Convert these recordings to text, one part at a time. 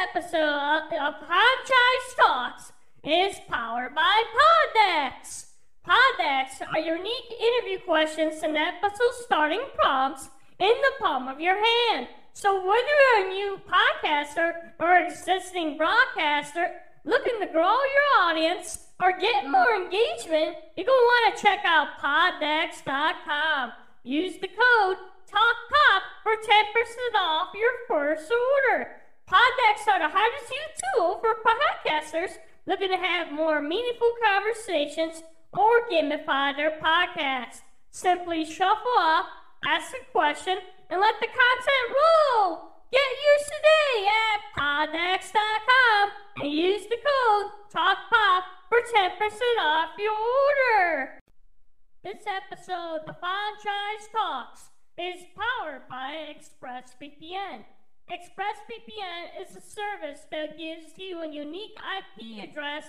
episode of Franchise Talks is powered by Poddecks. Poddecks are unique interview questions and episode starting prompts in the palm of your hand. So whether you're a new podcaster or existing broadcaster looking to grow your audience or get more engagement, you're going to want to check out Poddecks.com. Use the code TALKPOP for 10% off your first order. Are the hardest used tool for podcasters looking to have more meaningful conversations or gamify their podcast. Simply shuffle up, ask a question, and let the content roll. Get yours today at Poddecks.com and use the code TALKPOP for 10% off your order. This episode of The Franchise Talks is powered by ExpressVPN. ExpressVPN is a service that gives you a unique IP address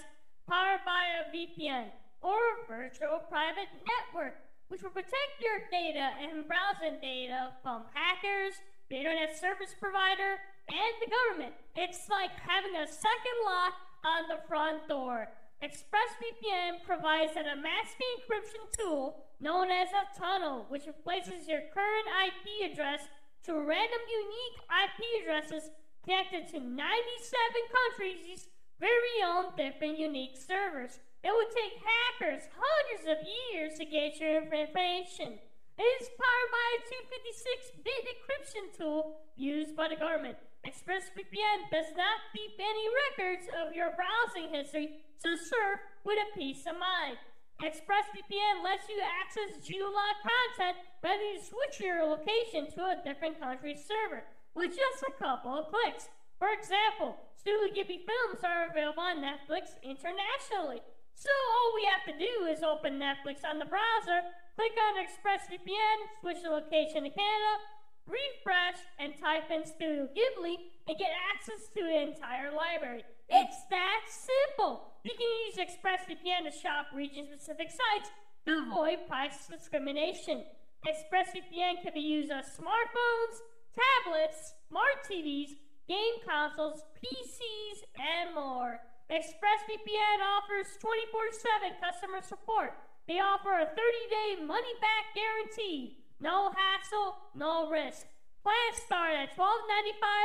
powered by a VPN or a virtual private network, which will protect your data and browsing data from hackers, the internet service provider, and the government. It's like having a second lock on the front door. ExpressVPN provides an masking encryption tool known as a tunnel, which replaces your current IP address to random unique IP addresses connected to 97 countries' very own different unique servers. It would take hackers hundreds of years to get your information. It is powered by a 256-bit encryption tool used by the government. ExpressVPN does not keep any records of your browsing history, so surf with a peace of mind. ExpressVPN lets you access geolocked content rather than switch your location to a different country's server with just a couple of clicks. For example, Studio Ghibli films are available on Netflix internationally. So all we have to do is open Netflix on the browser, click on ExpressVPN, switch the location to Canada, refresh, and type in Studio Ghibli and get access to the entire library. It's that simple. You can use ExpressVPN to shop region-specific sites to avoid price discrimination. ExpressVPN can be used on smartphones, tablets, smart TVs, game consoles, PCs, and more. ExpressVPN offers 24-7 customer support. They offer a 30-day money-back guarantee. No hassle, no risk. Plans start at $12.95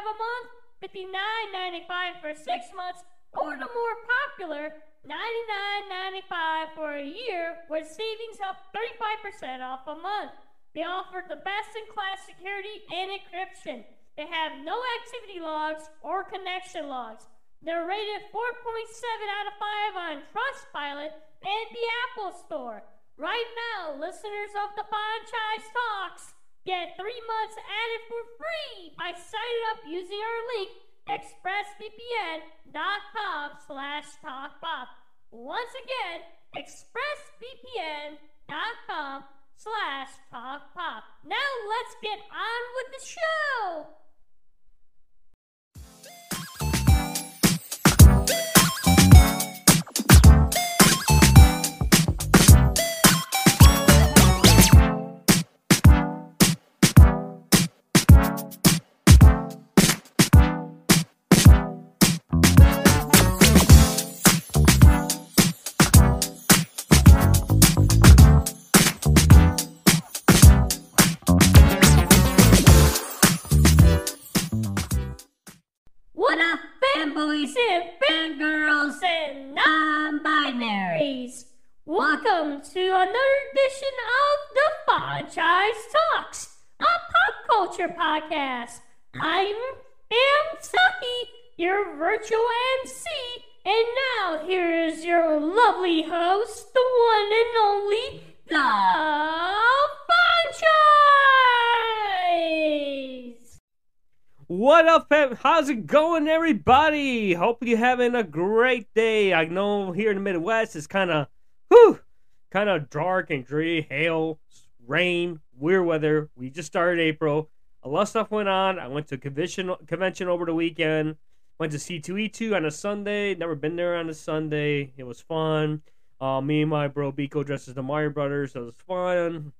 a month, $59.95 for six months, or the more popular $99.95 for a year with savings up 35% off a month. They offer the best in class security and encryption. They have no activity logs or connection logs. They're rated 4.7 out of 5 on Trustpilot and the Apple Store. Right now, listeners of the Franchise Talks get three months added for free by signing up using our link expressvpn.com slash talkpop. Once again, expressvpn.com slash talkpop. Now let's get on with the show. Non-binaries? Welcome to another edition of the Franchise Talks, a pop culture podcast. I am Saki, your virtual MC, and now here is your lovely host, the one and only, the Franchise. What up? How's it going, everybody? Hope you're having a great day. I know here in the Midwest it's kind of, whew, kind of dark and dreary, hail, rain, weird weather. We just started April. A lot of stuff went on. I went to convention convention over the weekend. Went to C2E2 on a Sunday. Never been there on a Sunday. It was fun. Uh, me and my bro Biko dressed as the Mario Brothers. So it was fun.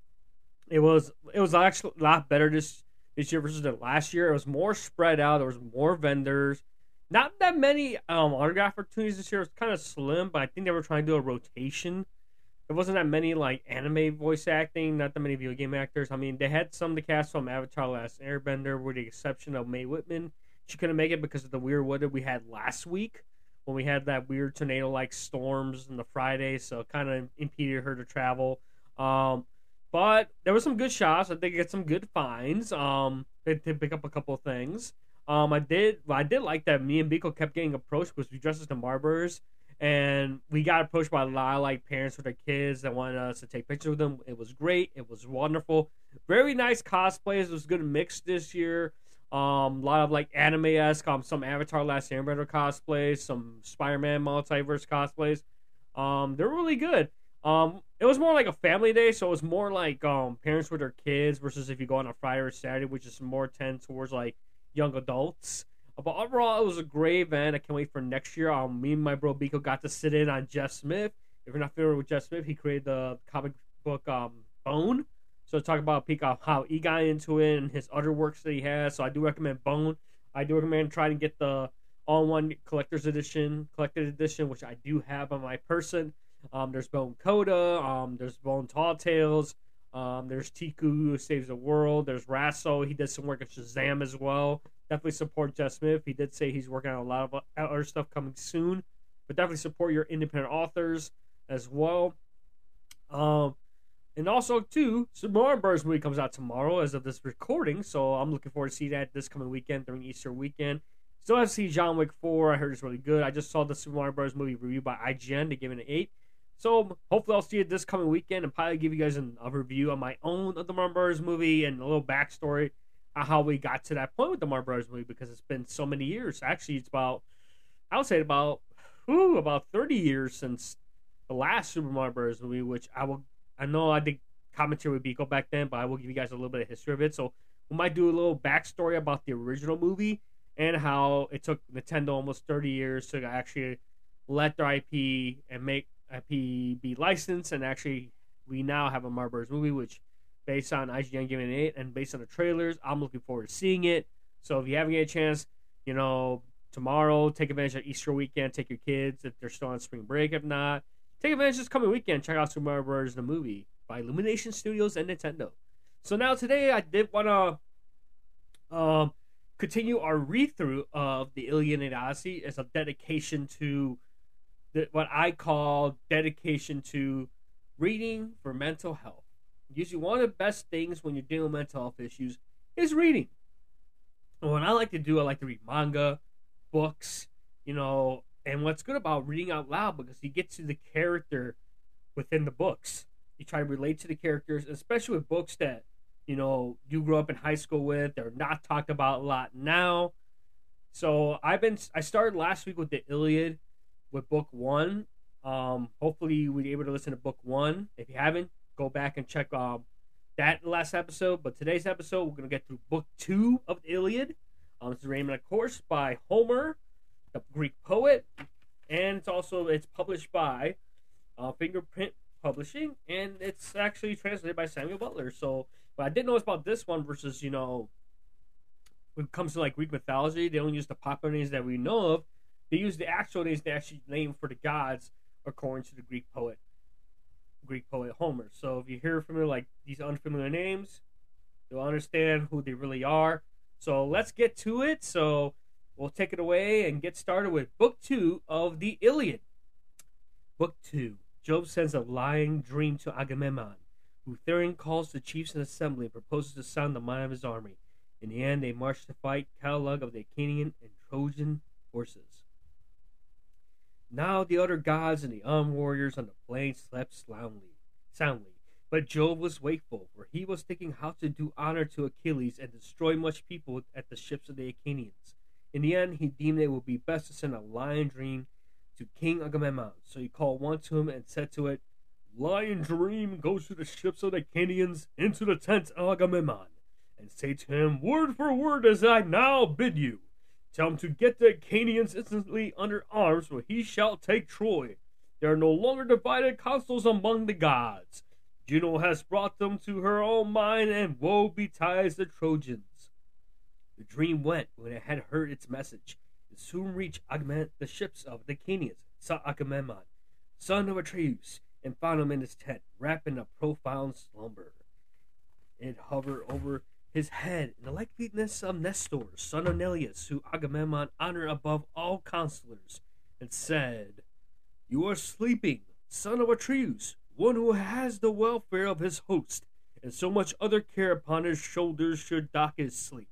It was it was actually a lot better this this year versus the last year. It was more spread out. There was more vendors. not that many um, autograph opportunities this year. It's kind of slim, but I think they were trying to do a rotation. There wasn't that many like anime voice acting, not that many video game actors. I mean, they had some the cast from Avatar: Last Airbender, with the exception of Mae Whitman. She couldn't make it because of the weird weather we had last week when we had that weird tornado-like storms on the Friday, so it kind of impeded her to travel. Um, but there were some good shots. I think get some good finds. Um, they did pick up a couple things. Um, I did. I did like that. Me and Biko kept getting approached because we dressed as the Marbers, and we got approached by a lot of like parents with their kids that wanted us to take pictures with them. It was great. It was wonderful. Very nice cosplays. It was good mix this year. Um, a lot of like anime esque, um, some Avatar Last Airbender cosplays, some Spider Man multiverse cosplays. Um, they're really good. Um, it was more like a family day, so it was more like um parents with their kids versus if you go on a Friday or Saturday, which is more tend towards like young adults. But overall, it was a great event. I can't wait for next year. Um, me and my bro Biko got to sit in on Jeff Smith. If you're not familiar with Jeff Smith, he created the comic book um Bone. So talk about Pika how he got into it and his other works that he has. So I do recommend Bone. I do recommend trying to get the all-one collector's edition, collected edition, which I do have on my person. Um, there's Bone Coda. Um, there's Bone Tall Tales. Um, there's Tiku who saves the world. There's RASL. He did some work at Shazam as well. Definitely support Jeff Smith. He did say he's working on a lot of other stuff coming soon, but definitely support your independent authors as well. Um, and also too, Mario Bros. movie comes out tomorrow as of this recording, so I'm looking forward to see that this coming weekend during Easter weekend. Still have to see John Wick 4. I heard it's really good. I just saw the Super Mario Bros. movie review by IGN. They gave it an 8. So hopefully I'll see you this coming weekend and probably give you guys an, a review on my own of the Mario Brothers movie and a little backstory on how we got to that point with the Mario Brothers movie because it's been so many years. Actually, it's about I would say about whew, about thirty years since the last Super Mario Brothers movie, which I will I know I did commentary with Biko back then, but I will give you guys a little bit of history of it. So we might do a little backstory about the original movie and how it took Nintendo almost thirty years to actually let their IP and make IP be licensed, and actually, we now have a Marbers movie, which based on IGN giving it eight, and based on the trailers, I'm looking forward to seeing it. So if you haven't get a chance, you know, tomorrow, take advantage of Easter weekend, take your kids if they're still on spring break. If not, take advantage this coming weekend. Check out Super Mario Bros. the movie by Illumination Studios and Nintendo. So now today, I did want to um, continue our read through of the Iliad Odyssey as a dedication to what I call dedication to reading for mental health. Usually, one of the best things when you're dealing with mental health issues is reading. And what I like to do, I like to read manga, books, you know, and what's good about reading out loud because you get to the character within the books. You try to relate to the characters, especially with books that you know you grew up in high school with. They're not talked about a lot now. So I've been I started last week with the Iliad with book one. Um, hopefully, you were able to listen to book one. If you haven't, go back and check um, that last episode. But today's episode, we're going to get through book two of the Iliad. Um, this is Raymond, of course, by Homer, the Greek poet, and it's also it's published by uh, Fingerprint Publishing, and it's actually translated by Samuel Butler. So, what I didn't know about this one versus you know, when it comes to like Greek mythology, they don't use the popular names that we know of. They use the actual names they actually name for the gods according to the Greek poet, Greek poet Homer. So if you hear familiar like these unfamiliar names, you'll understand who they really are. So let's get to it. So we'll take it away and get started with book two of the Iliad. Book two. Jove sends a lying dream to Agamemnon, who therein calls the chiefs in assembly and proposes to sound the mind of his army. In the end, they march to fight Calug of the Achaean and Trojan forces. Now the other gods and the armed warriors on the plain slept soundly, soundly. But Jove was wakeful, for he was thinking how to do honor to Achilles and destroy much people at the ships of the Achaeans. In the end, he deemed it would be best to send a lion dream to King Agamemnon. So he called one to him and said to it, Lion dream, go to the ships of the Achaeans into the tent of Agamemnon, and say to him word for word as I now bid you. Tell him to get the Achaeans instantly under arms, for he shall take Troy. There are no longer divided councils among the gods. Juno has brought them to her own mind, and woe betides the Trojans. The dream went when it had heard its message. It soon reached Agamemnon, the ships of the Achaeans, saw Agamemnon, son of Atreus, and found him in his tent, wrapped in a profound slumber. It hovered over his head in the likeness of Nestor, son of Neleus, who Agamemnon honored above all counselors, and said, You are sleeping, son of Atreus, one who has the welfare of his host, and so much other care upon his shoulders should dock his sleep.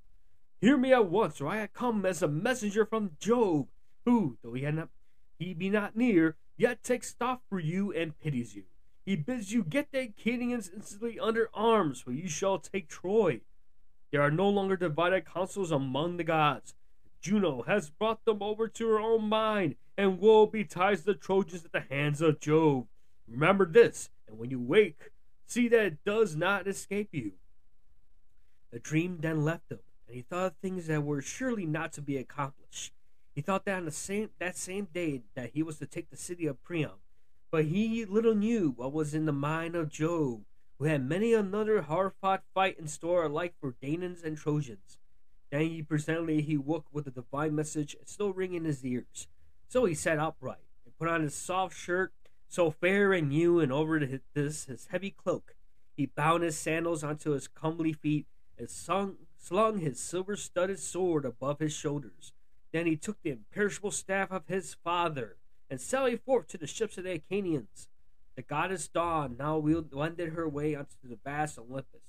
Hear me at once, or I come as a messenger from Jove, who, though he not he be not near, yet takes thought for you and pities you. He bids you get the Achaeans instantly under arms, for you shall take Troy. There are no longer divided councils among the gods. Juno has brought them over to her own mind, and woe betides the Trojans at the hands of Jove. Remember this, and when you wake, see that it does not escape you. The dream then left him, and he thought of things that were surely not to be accomplished. He thought that on the same that same day that he was to take the city of Priam, but he little knew what was in the mind of Jove, who had many another hard-fought fight in store alike for Danaans and Trojans. Then he presently he woke with a divine message still ringing in his ears. So he sat upright and put on his soft shirt, so fair and new, and over this his heavy cloak. He bound his sandals onto his comely feet and sung, slung his silver-studded sword above his shoulders. Then he took the imperishable staff of his father and sallied forth to the ships of the Achaeans. The goddess Dawn now wended her way unto the vast Olympus.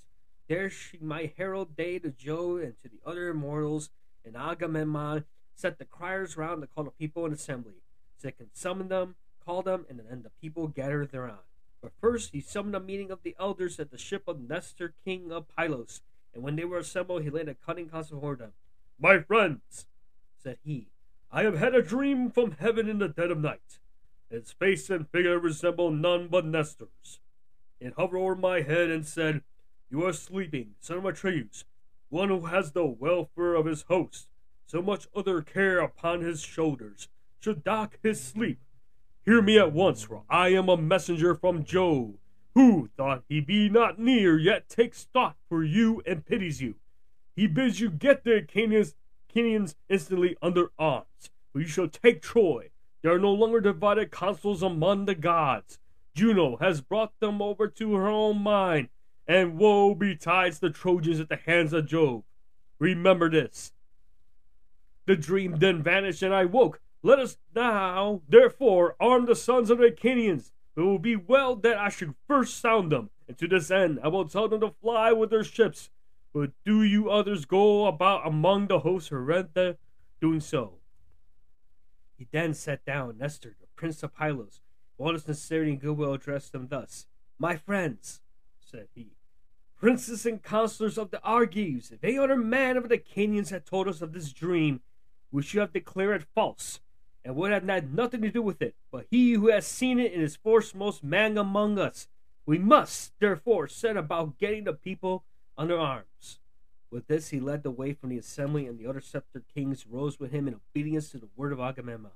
There she might herald day to Jove and to the other immortals, and Agamemnon set the criers round to call the people in assembly, so they can summon them, call them, and then the people gathered thereon. But first he summoned a meeting of the elders at the ship of Nestor, king of Pylos, and when they were assembled, he laid a cunning counsel before them. My friends, said he, I have had a dream from heaven in the dead of night. Its face and figure resemble none but Nestor's. It hovered over my head and said, You are sleeping, son of Atreus, one who has the welfare of his host, so much other care upon his shoulders, should dock his sleep. Hear me at once, for I am a messenger from Jove, who, thought he be not near, yet takes thought for you and pities you. He bids you get the Achaeans Achaeans instantly under arms. For you shall take Troy. There are no longer divided councils among the gods. Juno has brought them over to her own mind, and woe betides the Trojans at the hands of Jove. Remember this. The dream then vanished, and I woke. Let us now, therefore, arm the sons of the Achaeans. It will be well that I should first sound them, and to this end I will tell them to fly with their ships but do you others go about among the hosts Horrenda doing so? He then sat down, Nestor, the prince of Pylos, all his sincerity and goodwill addressed them thus. My friends, said he, princes and counselors of the Argives, if any other man of the Achaeans had told us of this dream, we should have declared it false, and would have had nothing to do with it. But he who has seen it is foremost man among us, we must, therefore, set about getting the people under arms. With this, he led the way from the assembly, and the other sceptred kings rose with him in obedience to the word of Agamemnon.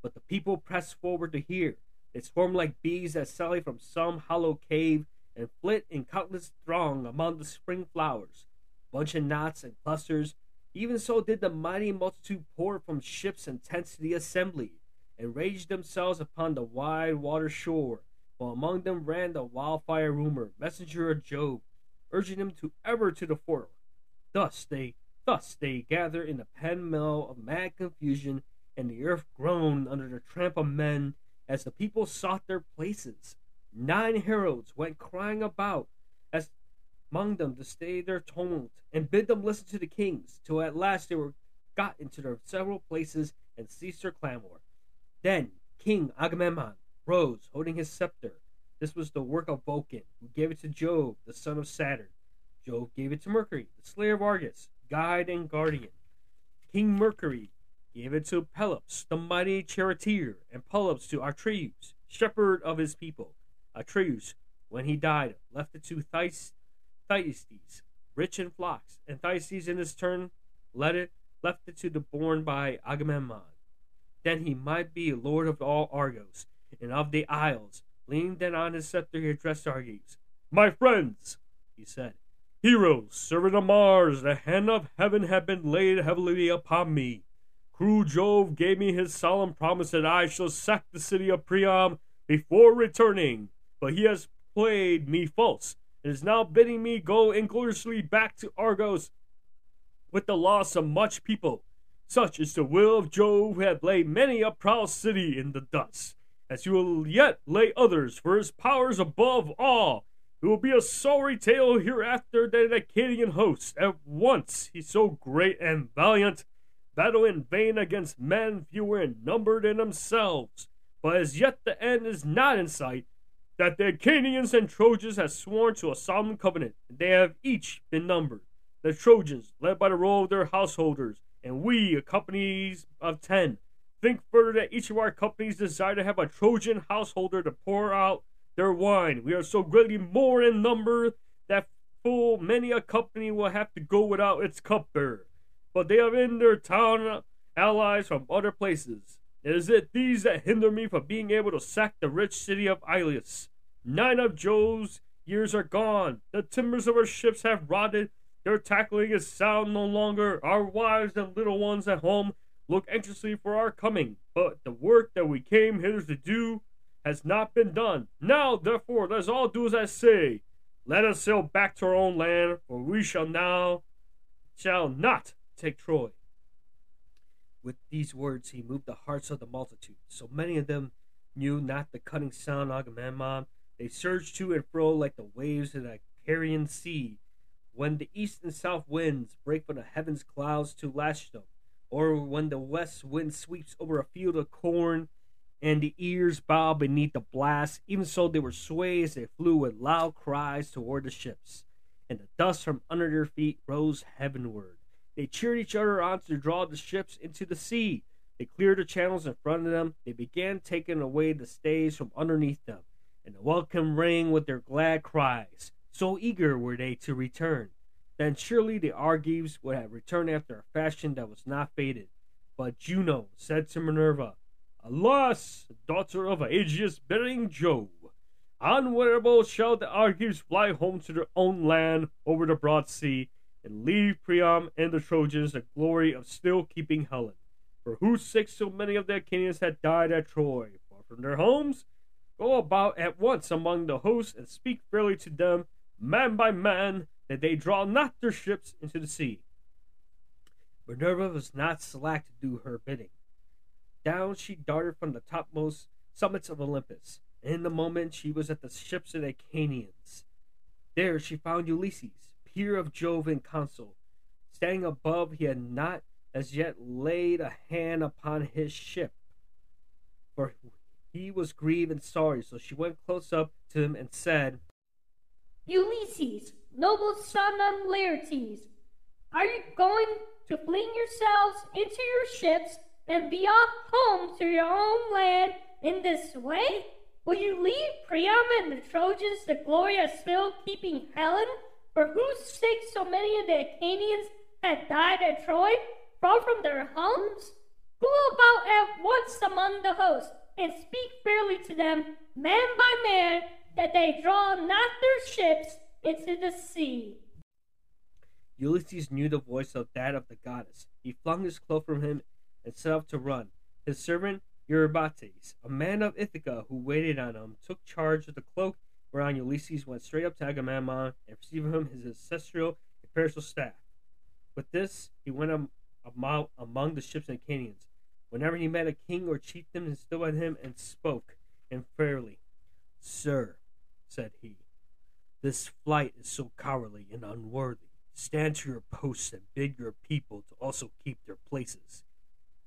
But the people pressed forward to hear. They swarmed like bees that sally from some hollow cave and flit in countless throng among the spring flowers, bunching knots and clusters. Even so did the mighty multitude pour from ships and tents to the assembly, and ranged themselves upon the wide water shore, while among them ran the wildfire rumor, messenger of Jove, urging him to ever to the fore. Thus they thus they gather in the pen mill of mad confusion, and the earth groaned under the tramp of men as the people sought their places. Nine heralds went crying about as among them to stay their tumult and bid them listen to the kings, till at last they were got into their several places and ceased their clamor. Then King Agamemnon rose, holding his scepter, this was the work of Vulcan, who gave it to Jove, the son of Saturn. Jove gave it to Mercury, the slayer of Argus, guide and guardian. King Mercury gave it to Pelops, the mighty charioteer, and Pelops to Atreus, shepherd of his people. Atreus, when he died, left it to Thyestes, rich in flocks, and Thyestes in his turn it, left it to the born by Agamemnon. Then he might be lord of all Argos, and of the isles, Leaning then on his scepter, he addressed Argus. My friends, he said, heroes, servant of Mars, the hand of heaven have been laid heavily upon me. cruel Jove gave me his solemn promise that I shall sack the city of Priam before returning, but he has played me false and is now bidding me go ingloriously back to Argos with the loss of much people. Such is the will of Jove, who had laid many a proud city in the dust, as he will yet lay others, for his powers above all. It will be a sorry tale hereafter that the Achaean host, at once he so great and valiant, battle in vain against men fewer in number than themselves. But as yet the end is not in sight, that the Achaeans and Trojans have sworn to a solemn covenant, and they have each been numbered. The Trojans, led by the roll of their householders, and we, a companies of ten. Think further that each of our companies desire to have a Trojan householder to pour out their wine. We are so greatly more in number that full many a company will have to go without its cupbearer. But they have in their town allies from other places. It is it these that hinder me from being able to sack the rich city of Ilius. Nine of Jove's years are gone. The timbers of our ships have rotted. Their tackling is sound no longer. Our wives and little ones at home look anxiously for our coming. But the work that we came hither to do has not been done. Now, therefore, let us all do as I say. Let us sail back to our own land, for we shall now shall not take Troy. With these words he moved the hearts of the multitude, so many of them knew not the cutting sound of Agamemnon. They surged to and fro like the waves in a Icarian sea, when the east and south winds break from the heavens clouds to lash them, or when the west wind sweeps over a field of corn and the ears bowed beneath the blast. Even so, they were swayed as they flew with loud cries toward the ships, and the dust from under their feet rose heavenward. They cheered each other on to draw the ships into the sea. They cleared the channels in front of them. They began taking away the stays from underneath them, and the welcome rang with their glad cries. So eager were they to return. Then surely the Argives would have returned after a fashion that was not fated. But Juno said to Minerva, Alas, daughter of aegis bearing Jove, unwearable shall the Argives fly home to their own land over the broad sea, and leave Priam and the Trojans the glory of still keeping Helen, for whose sake so many of the Achaeans had died at Troy. Far from their homes, go about at once among the hosts and speak fairly to them, man by man, that they draw not their ships into the sea. Minerva was not slack to do her bidding. Down she darted from the topmost summits of Olympus, and in a moment she was at the ships of the Achaeans. There she found Ulysses, peer of Jove and consul. Standing above, he had not as yet laid a hand upon his ship, for he was grieved and sorry. So she went close up to him and said, Ulysses, noble son of Laertes, are you going to fling yourselves into your ships and be off home to your own land in this way? Will you leave Priam and the Trojans the glory of still keeping Helen, for whose sake so many of the Achaeans had died at Troy, far from their homes? Go about at once among the host, and speak fairly to them, man by man, that they draw not their ships into the sea. Ulysses knew the voice of that of the goddess. He flung his cloak from him and set off to run. His servant Eurybates, a man of Ithaca who waited on him, took charge of the cloak, whereon Ulysses went straight up to Agamemnon and received from him his ancestral imperial staff. With this, he went among the ships and Achaeans. Whenever he met a king or chieftain, he stood by him and spoke, and fairly, Sir, said he, this flight is so cowardly and unworthy. Stand to your posts and bid your people to also keep their places.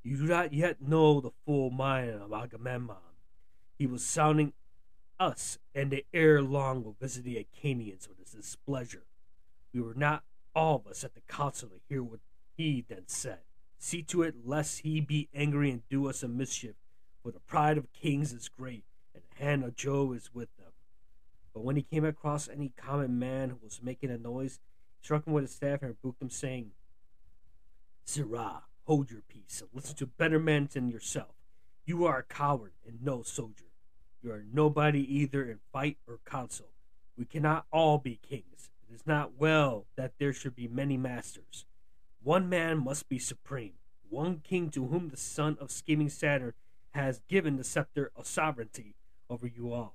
You do not yet know the full mind of Agamemnon. He was sounding us, and ere long will visit the Achaeans with his displeasure. We were not all of us at the council to hear what he then said. See to it lest he be angry and do us a mischief, for the pride of kings is great, and the hand of Jove is with them. But when he came across any common man who was making a noise, he struck him with his staff and rebuked him, saying, Sirrah, hold your peace and listen to better men than yourself. You are a coward and no soldier. You are nobody either in fight or council. We cannot all be kings. It is not well that there should be many masters. One man must be supreme. one king to whom the son of scheming Saturn has given the scepter of sovereignty over you all.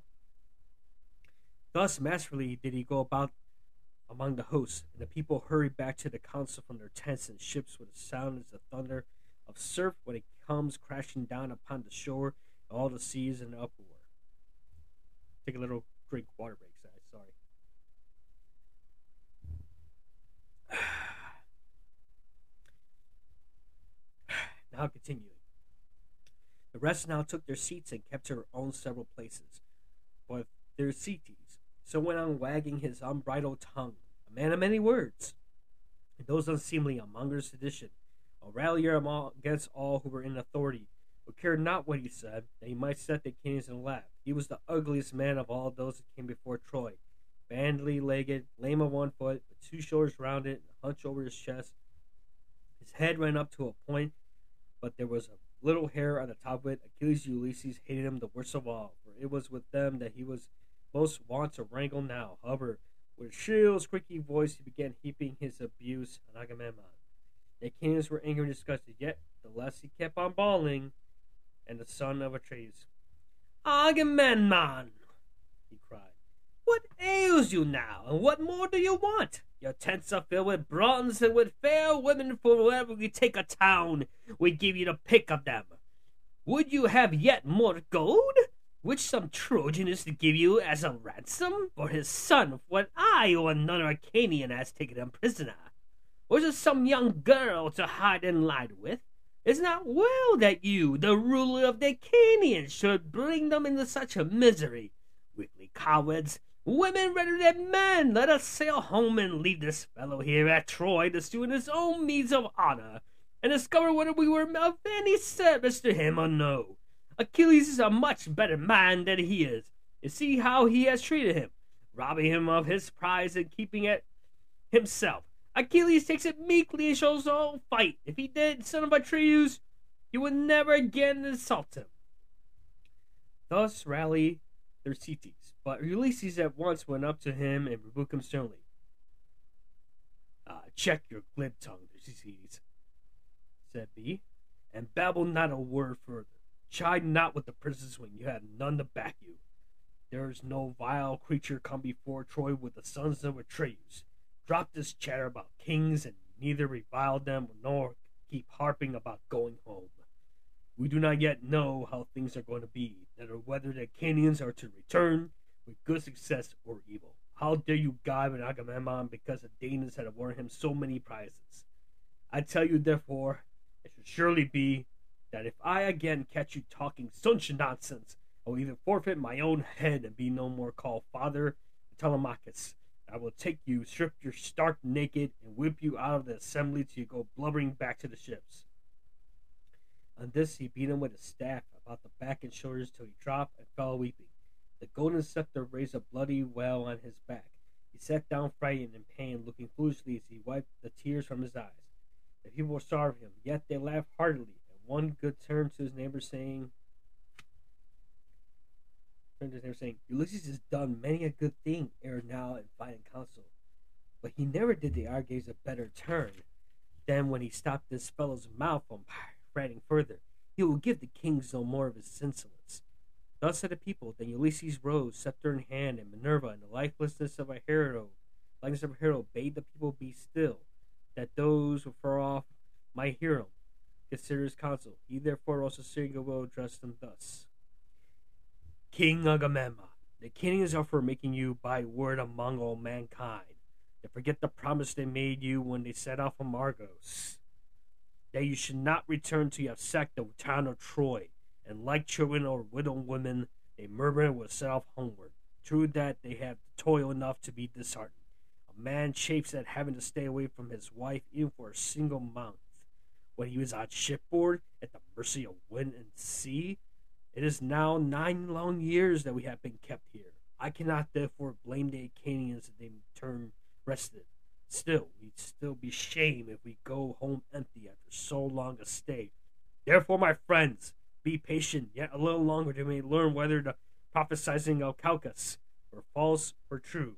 Thus masterfully did he go about among the hosts, and the people hurried back to the council from their tents and ships with a sound as the thunder of surf when it comes crashing down upon the shore, and all the seas in uproar. Take a little drink water break, guys. Sorry. now continuing. The rest now took their seats and kept their own several places. But Thersites so went on wagging his unbridled tongue, a man of many words. And those unseemly among sedition, a rallier against all who were in authority, who cared not what he said, that he might set the kings and laugh. He was the ugliest man of all those that came before Troy, bandly legged, lame of one foot, with two shoulders rounded, and a hunch over his chest. His head ran up to a point, but there was a little hair on the top of it. Achilles Ulysses hated him the worst of all, for it was with them that he was most wont to wrangle now. However, with shrill, squeaky voice, he began heaping his abuse on Agamemnon. The Achaeans were angry and disgusted, yet the less he kept on bawling, and the son of Atreus. Agamemnon, he cried, what ails you now, and what more do you want? Your tents are filled with bronze and with fair women, for wherever we take a town, we give you the pick of them. Would you have yet more gold? Which some Trojan is to give you as a ransom for his son when I or another Achaean has taken him prisoner? Or is it some young girl to hide and lie with? It's not well that you, the ruler of the Achaeans, should bring them into such a misery. Weakly cowards, women rather than men, let us sail home and leave this fellow here at Troy to stew in his own means of honor, and discover whether we were of any service to him or no. Achilles is a much better man than he is. You see how he has treated him, robbing him of his prize and keeping it himself. Achilles takes it meekly and shows no fight. If he did, son of Atreus, he would never again insult him. Thus rallied Thersites, but Ulysses at once went up to him and rebuked him sternly. Ah, check your glib tongue, Thersites, said he, and babble not a word further. Chide not with the princes when you have none to back you. There is no vile creature come before Troy with the sons of Atreus. Drop this chatter about kings and neither revile them nor keep harping about going home. We do not yet know how things are going to be, or whether the Achaeans are to return with good success or evil. How dare you gibe at Agamemnon because the Danaans had awarded him so many prizes? I tell you, therefore, it should surely be that if I again catch you talking such nonsense, I will either forfeit my own head and be no more called Father Telemachus. I will take you, strip you stark naked, and whip you out of the assembly till you go blubbering back to the ships. On this he beat him with a staff about the back and shoulders till he dropped and fell weeping. The golden scepter raised a bloody well on his back. He sat down frightened and pained, looking foolishly as he wiped the tears from his eyes. The people starved him, yet they laughed heartily one good turn to his neighbor, saying, turned to his neighbor, saying, Ulysses has done many a good thing ere now in fighting council, but he never did the Argives a better turn than when he stopped this fellow's mouth from writing further. He will give the kings no more of his insolence. Thus said the people. Then Ulysses rose, scepter in hand, and Minerva, in the lifelessness of a hero, likeness of a hero, bade the people be still, that those who far off might hear him his counsel. He therefore also Sirga will address them thus. King Agamemnon, the kings are for making you by word among all mankind. They forget the promise they made you when they set off from Argos. That you should not return to your sect the town of Troy, and like children or widowed women, they murmur and will set off homeward. True that they have toil enough to be disheartened. A man chafes at having to stay away from his wife even for a single month when he was on shipboard at the mercy of wind and sea. It is now nine long years that we have been kept here. I cannot therefore blame the Achaeans that they turn rested. Still, we'd still be shame if we go home empty after so long a stay. Therefore, my friends, be patient yet a little longer to may learn whether the prophesizing of Calchas were false or true.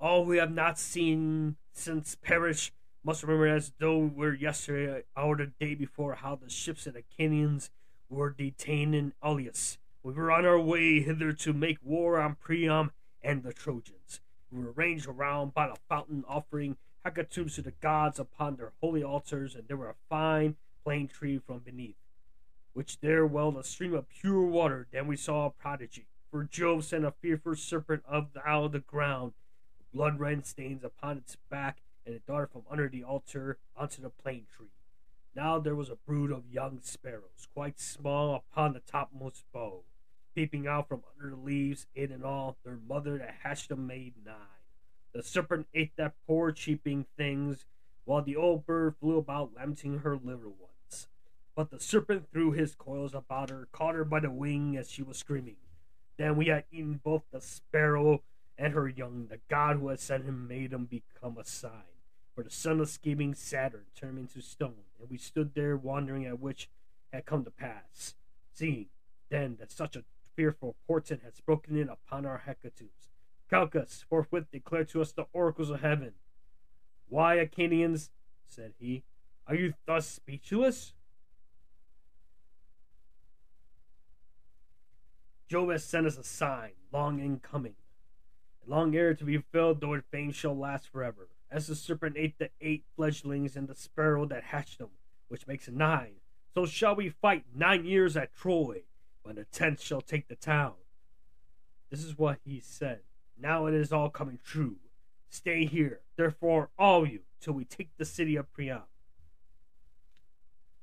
All we have not seen since perish Must remember as though we were yesterday or the day before how the ships of the Achaeans were detained in Aulis. We were on our way hither to make war on Priam and the Trojans. We were ranged around by the fountain, offering hecatombs to the gods upon their holy altars, and there were a fine plane tree from beneath, which there welled a stream of pure water. Then we saw a prodigy, for Jove sent a fearful serpent out of the ground, blood red stains upon its back, and it darted from under the altar onto the plane tree. Now there was a brood of young sparrows, quite small, upon the topmost bough peeping out from under the leaves, in and all, their mother that hatched them made nine. The serpent ate that poor cheeping things, while the old bird flew about lamenting her little ones. But the serpent threw his coils about her, caught her by the wing as she was screaming. Then we had eaten both the sparrow and her young. The god who had sent him made him become a sign. For the of scheming Saturn turned into stone, and we stood there wondering at which had come to pass, seeing then that such a fearful portent had spoken in upon our hecatombs. Calchas forthwith declared to us the oracles of heaven. Why, Achaeans, said he, are you thus speechless? Jove has sent us a sign, long in coming, long ere to be fulfilled, though its fame shall last forever. As the serpent ate the eight fledglings and the sparrow that hatched them, which makes nine, so shall we fight nine years at Troy, when the tenth shall take the town. This is what he said. Now it is all coming true. Stay here, therefore, all you, till we take the city of Priam.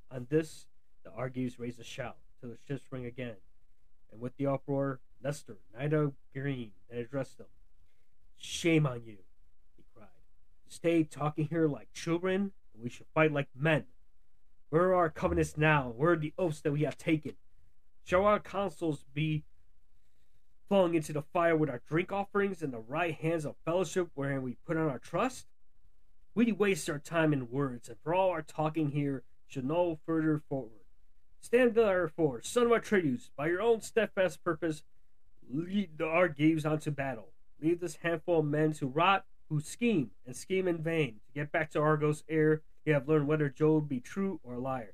On this, the Argives raised a shout till the ships rang again, and with the uproar, Nestor, knight of Gerene, that addressed them. Shame on you. Stay talking here like children, we should fight like men. Where are our covenants now? Where are the oaths that we have taken? Shall our counsels be flung into the fire with our drink offerings and the right hands of fellowship wherein we put on our trust? We waste our time in words, and for all our talking here should no further forward. Stand therefore, son of Atreus, by your own steadfast purpose, lead the Argives onto battle. Leave this handful of men to rot, who scheme and scheme in vain to get back to Argos ere they have learned whether Jove be true or liar.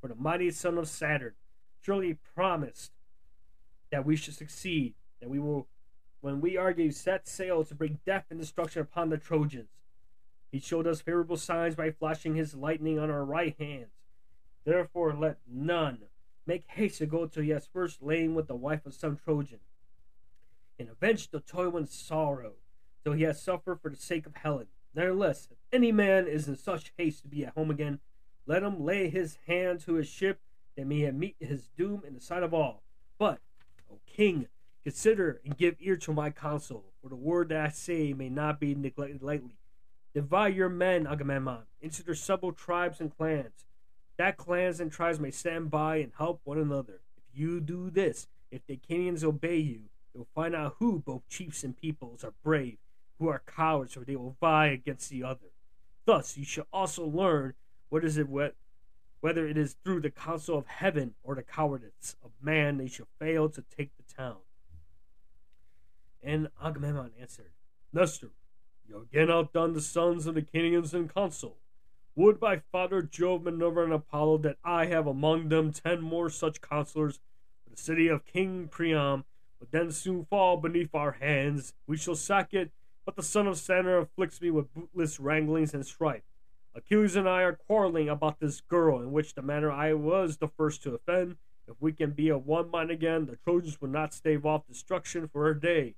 For the mighty son of Saturn surely promised that we should succeed, that we will, when we argue, set sail to bring death and destruction upon the Trojans. He showed us favorable signs by flashing his lightning on our right hands. Therefore, let none make haste to go till he has first lain with the wife of some Trojan, and avenge the toil sorrow, till he has suffered for the sake of Helen. Nevertheless, if any man is in such haste to be at home again, let him lay his hand to his ship that may meet his doom in the sight of all. But, O king, consider and give ear to my counsel, for the word that I say may not be neglected lightly. Divide your men, Agamemnon, into their several tribes and clans, that clans and tribes may stand by and help one another. If you do this, if the Achaeans obey you, you'll find out who, both chiefs and peoples, are brave, who are cowards, for they will vie against the other. Thus, you shall also learn what is it what whether it is through the counsel of heaven or the cowardice of man they shall fail to take the town. And Agamemnon answered, Nestor, you again outdone the sons of the Achaeans in counsel. Would my father Jove, Minerva, and Apollo that I have among them ten more such counselors, for the city of King Priam would then soon fall beneath our hands. We shall sack it, but the son of Saturn afflicts me with bootless wranglings and strife. Achilles and I are quarreling about this girl, in which the matter I was the first to offend. If we can be of one mind again, the Trojans will not stave off destruction for a day.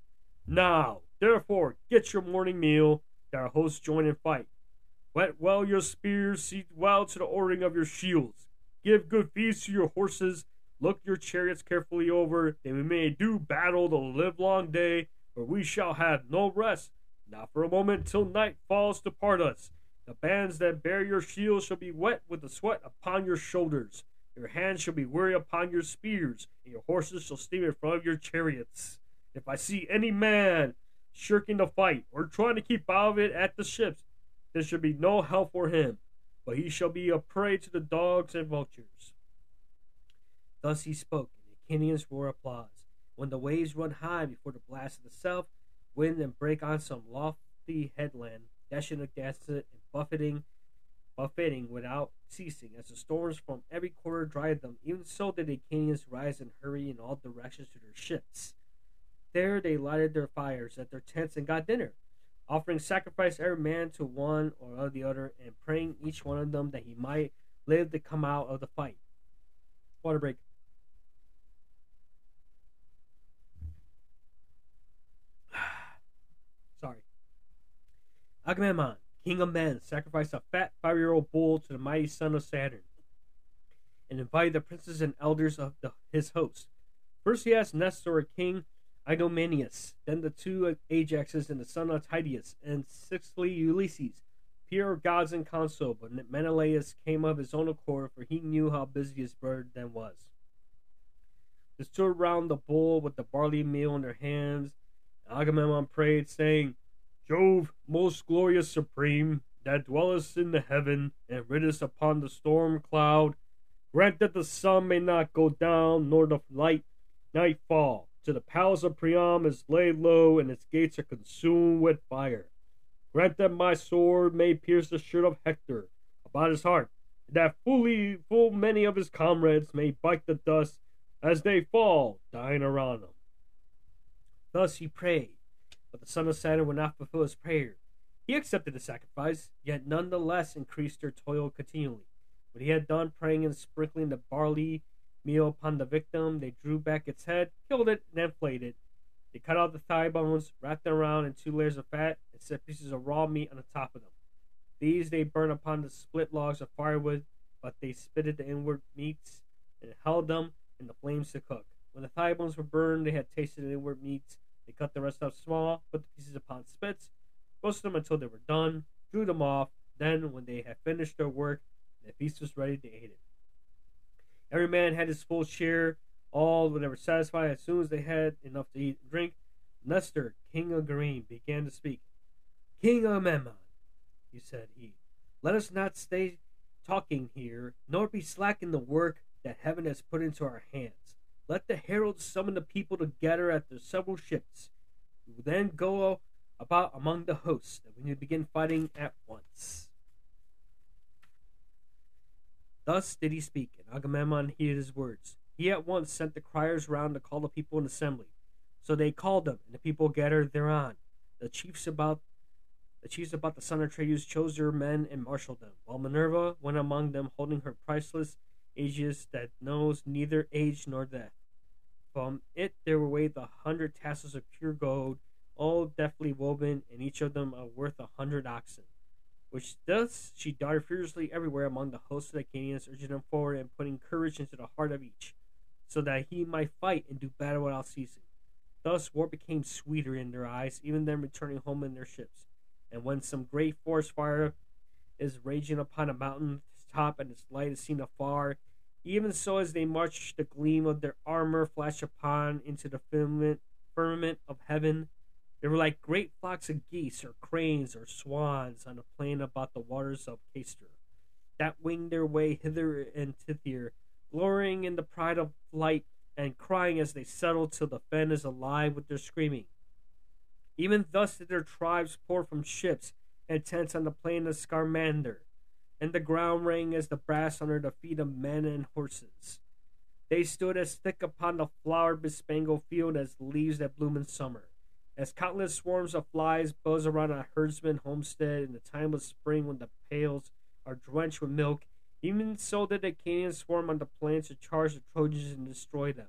Now, therefore, get your morning meal, that our hosts join in fight. Whet well your spears, see well to the ordering of your shields. Give good feeds to your horses. Look your chariots carefully over, that we may do battle the livelong day, for we shall have no rest, not for a moment till night falls to part us. The bands that bear your shields shall be wet with the sweat upon your shoulders. Your hands shall be weary upon your spears, and your horses shall steam in front of your chariots. If I see any man shirking the fight, or trying to keep out of it at the ships, there shall be no help for him, but he shall be a prey to the dogs and vultures. Thus he spoke, and the Achaeans roar applause. When the waves run high before the blast of the south wind and break on some lofty headland, dashing against it and buffeting, buffeting without ceasing, as the storms from every quarter dried them. Even so did the Achaeans rise and hurry in all directions to their ships. There they lighted their fires at their tents and got dinner, offering sacrifice every man to one or the other, and praying each one of them that he might live to come out of the fight. Water break. Sorry. Agamemnon, king of men, sacrificed a fat five year old bull to the mighty son of Saturn and invited the princes and elders of the, his host. First he asked Nestor, king Idomeneus, then the two Ajaxes and the son of Tydeus, and sixthly Ulysses, peer of gods and consul, but Menelaus came of his own accord, for he knew how busy his bird then was. They stood round the bowl with the barley meal in their hands. and Agamemnon prayed, saying, Jove, most glorious supreme, that dwellest in the heaven, and ridest upon the storm cloud, grant that the sun may not go down, nor the light night fall, till the palace of Priam is laid low, and its gates are consumed with fire. Grant that my sword may pierce the shirt of Hector about his heart, and that fully full many of his comrades may bite the dust as they fall, dying around him. Thus he prayed, but the son of Saturn would not fulfill his prayer. He accepted the sacrifice, yet none the less increased their toil continually. When he had done praying and sprinkling the barley meal upon the victim, they drew back its head, killed it, and then flayed it. They cut out the thigh bones, wrapped them around in two layers of fat, and set pieces of raw meat on the top of them. These they burned upon the split logs of firewood, but they spitted the inward meats and held them in the flames to cook. When the thigh bones were burned, they had tasted the inward meats. They cut the rest up small, put the pieces upon spits, roasted them until they were done, drew them off. Then, when they had finished their work, the feast was ready, they ate it. Every man had his full share. All were satisfied. As soon as they had enough to eat and drink, Nestor, king of Gerene, began to speak. King of Agamemnon, he said, he, let us not stay talking here, nor be slack in the work that heaven has put into our hands. Let the heralds summon the people together at their several ships. Will then go about among the hosts, and we will begin fighting at once. Thus did he speak, and Agamemnon heeded his words. He at once sent the criers round to call the people in assembly. So they called them, and the people gathered thereon. The chiefs about the chiefs about the son of Atreus chose their men and marshaled them, while Minerva went among them, holding her priceless Aegis that knows neither age nor death. From it there were weighed a hundred tassels of pure gold, all deftly woven, and each of them worth a hundred oxen. Which thus she darted furiously everywhere among the hosts of the Achaeans, urging them forward and putting courage into the heart of each, so that he might fight and do battle without ceasing. Thus war became sweeter in their eyes, even them returning home in their ships. And when some great forest fire is raging upon a mountain top and its light is seen afar, even so, as they march, the gleam of their armor flashed upon into the firmament, of heaven. They were like great flocks of geese, or cranes, or swans on a plain about the waters of Cayster, that winged their way hither and thither, glorying in the pride of flight, and crying as they settled till the fen is alive with their screaming. Even thus did their tribes pour from ships and tents on the plain of Scamander and the ground rang as the brass under the feet of men and horses. They stood as thick upon the flower bespangled field as leaves that bloom in summer, as countless swarms of flies buzz around a herdsman homestead in the time of spring when the pails are drenched with milk. Even so did the Achaeans swarm on the plains to charge the Trojans and destroy them.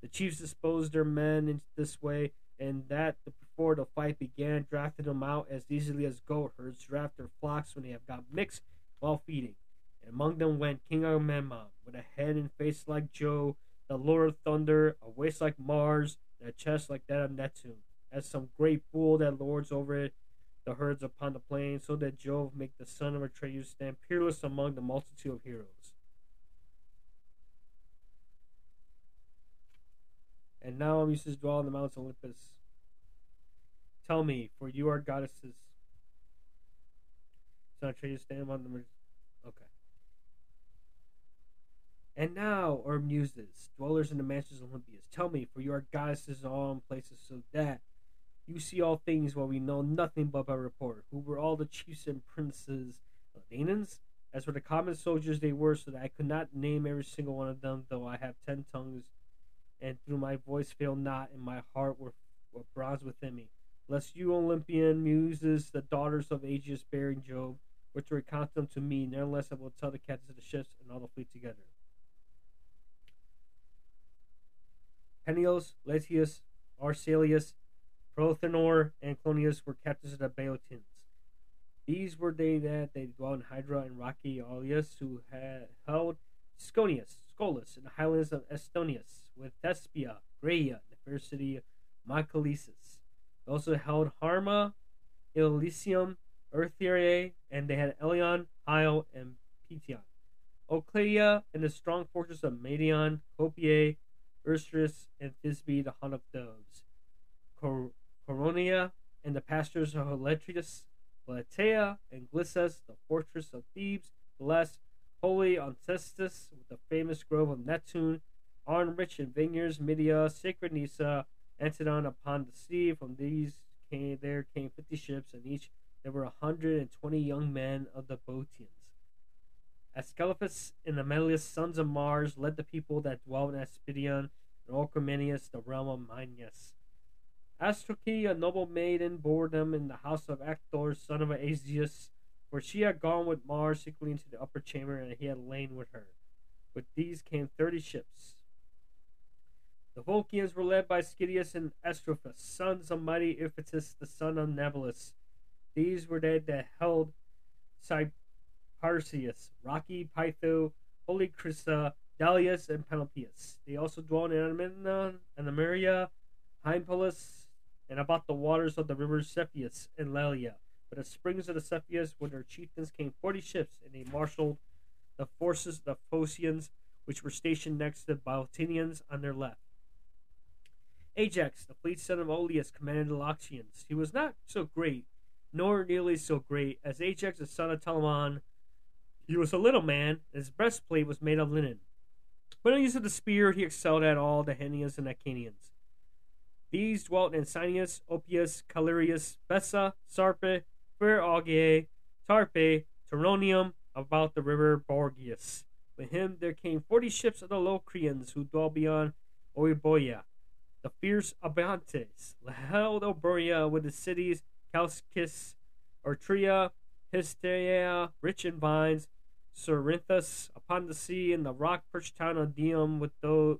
The chiefs disposed their men in this way, and that before the fight began, drafted them out as easily as goat herds draft their flocks when they have got mixed while feeding. And among them went King Agamemnon, with a head and face like Jove, the Lord of Thunder, a waist like Mars, and a chest like that of Neptune, as some great bull that lords over it the herds upon the plain, so that Jove make the son of Atreus stand peerless among the multitude of heroes. And now um, used to dwell on the mountains of Olympus. Tell me, for you are goddesses. Son Atreus, stand on the Okay. And now, O muses, dwellers in the mansions of Olympias, tell me, for you are goddesses all in places, so that You see all things while we know nothing but by report. Who were all the chiefs and princes of Danaans? As for the common soldiers, they were so that I could not name every single one of them, though I have ten tongues, and through my voice fail not, and my heart were, were bronze within me. Lest you, Olympian muses, the daughters of aegis bearing Jove, were to recount them to me, nevertheless I will tell the captains of the ships and all the fleet together. Pennios, Letius, Arcelius, Prothenor, and Clonius were captains of the Boeotians. These were they that they dwelt in Hydra and rocky Aulius, who had held Sconius, Scolus, in the highlands of Estonius, with Thespia, Graia, the fair city of Mycalesis. They also held Harma, Elysium, Earthierae, and they had Eleon, Isle, and Peteon. Oclea and the strong fortress of Medeon, Copiae, Urstris, and Thisbe, the haunt of doves. Cor- Coronia and the pastures of Letrius, Platea, and Glisas, the fortress of Thebes, Bless, holy Ancestus, with the famous grove of Neptune, Arn rich in vineyards, Midea, sacred Nisa, Antedon upon the sea. From these came there came fifty ships, and each there were a hundred and twenty young men of the Boeotians. Ascalaphus and Amelius, sons of Mars, led the people that dwelt in Aspidion, and Orchomenus, the realm of Minyas. Astroche, a noble maiden, bore them in the house of Actor, son of Aegeus, for she had gone with Mars secretly into the upper chamber, and he had lain with her. With these came thirty ships. The Volscians were led by Scydius and Astrophus, sons of mighty Iphitus, the son of Nebalus. These were they that held Cyparsius, Rocky Pytho, Holy Crissa, Dalius, and Panopeus. They also dwelt in Amymnon and Ameria, Hympolus, and about the waters of the rivers Cepheus and Lelia. But the springs of the Cepheus, with their chieftains, came forty ships, and they marshaled the forces of the Phocians, which were stationed next to the Boeotians on their left. Ajax, the fleet son of Oileus, commanded the Loxians. He was not so great, nor nearly so great, as Ajax, the son of Telamon. He was a little man, and his breastplate was made of linen. But in the use of the spear, he excelled at all the Henians and Acanians. These dwelt in Sinius, Opius, Calirius, Bessa, Sarpe, Fair Augeae, Tarpe, Turonium, about the river Borgius. With him there came forty ships of the Locrians who dwelt beyond Oiboia. The fierce Abantes held Oberia with the cities Chalcis, Ortria, Hysteria, rich in vines, Cerinthus upon the sea, and the rock perched town of Dium with, those,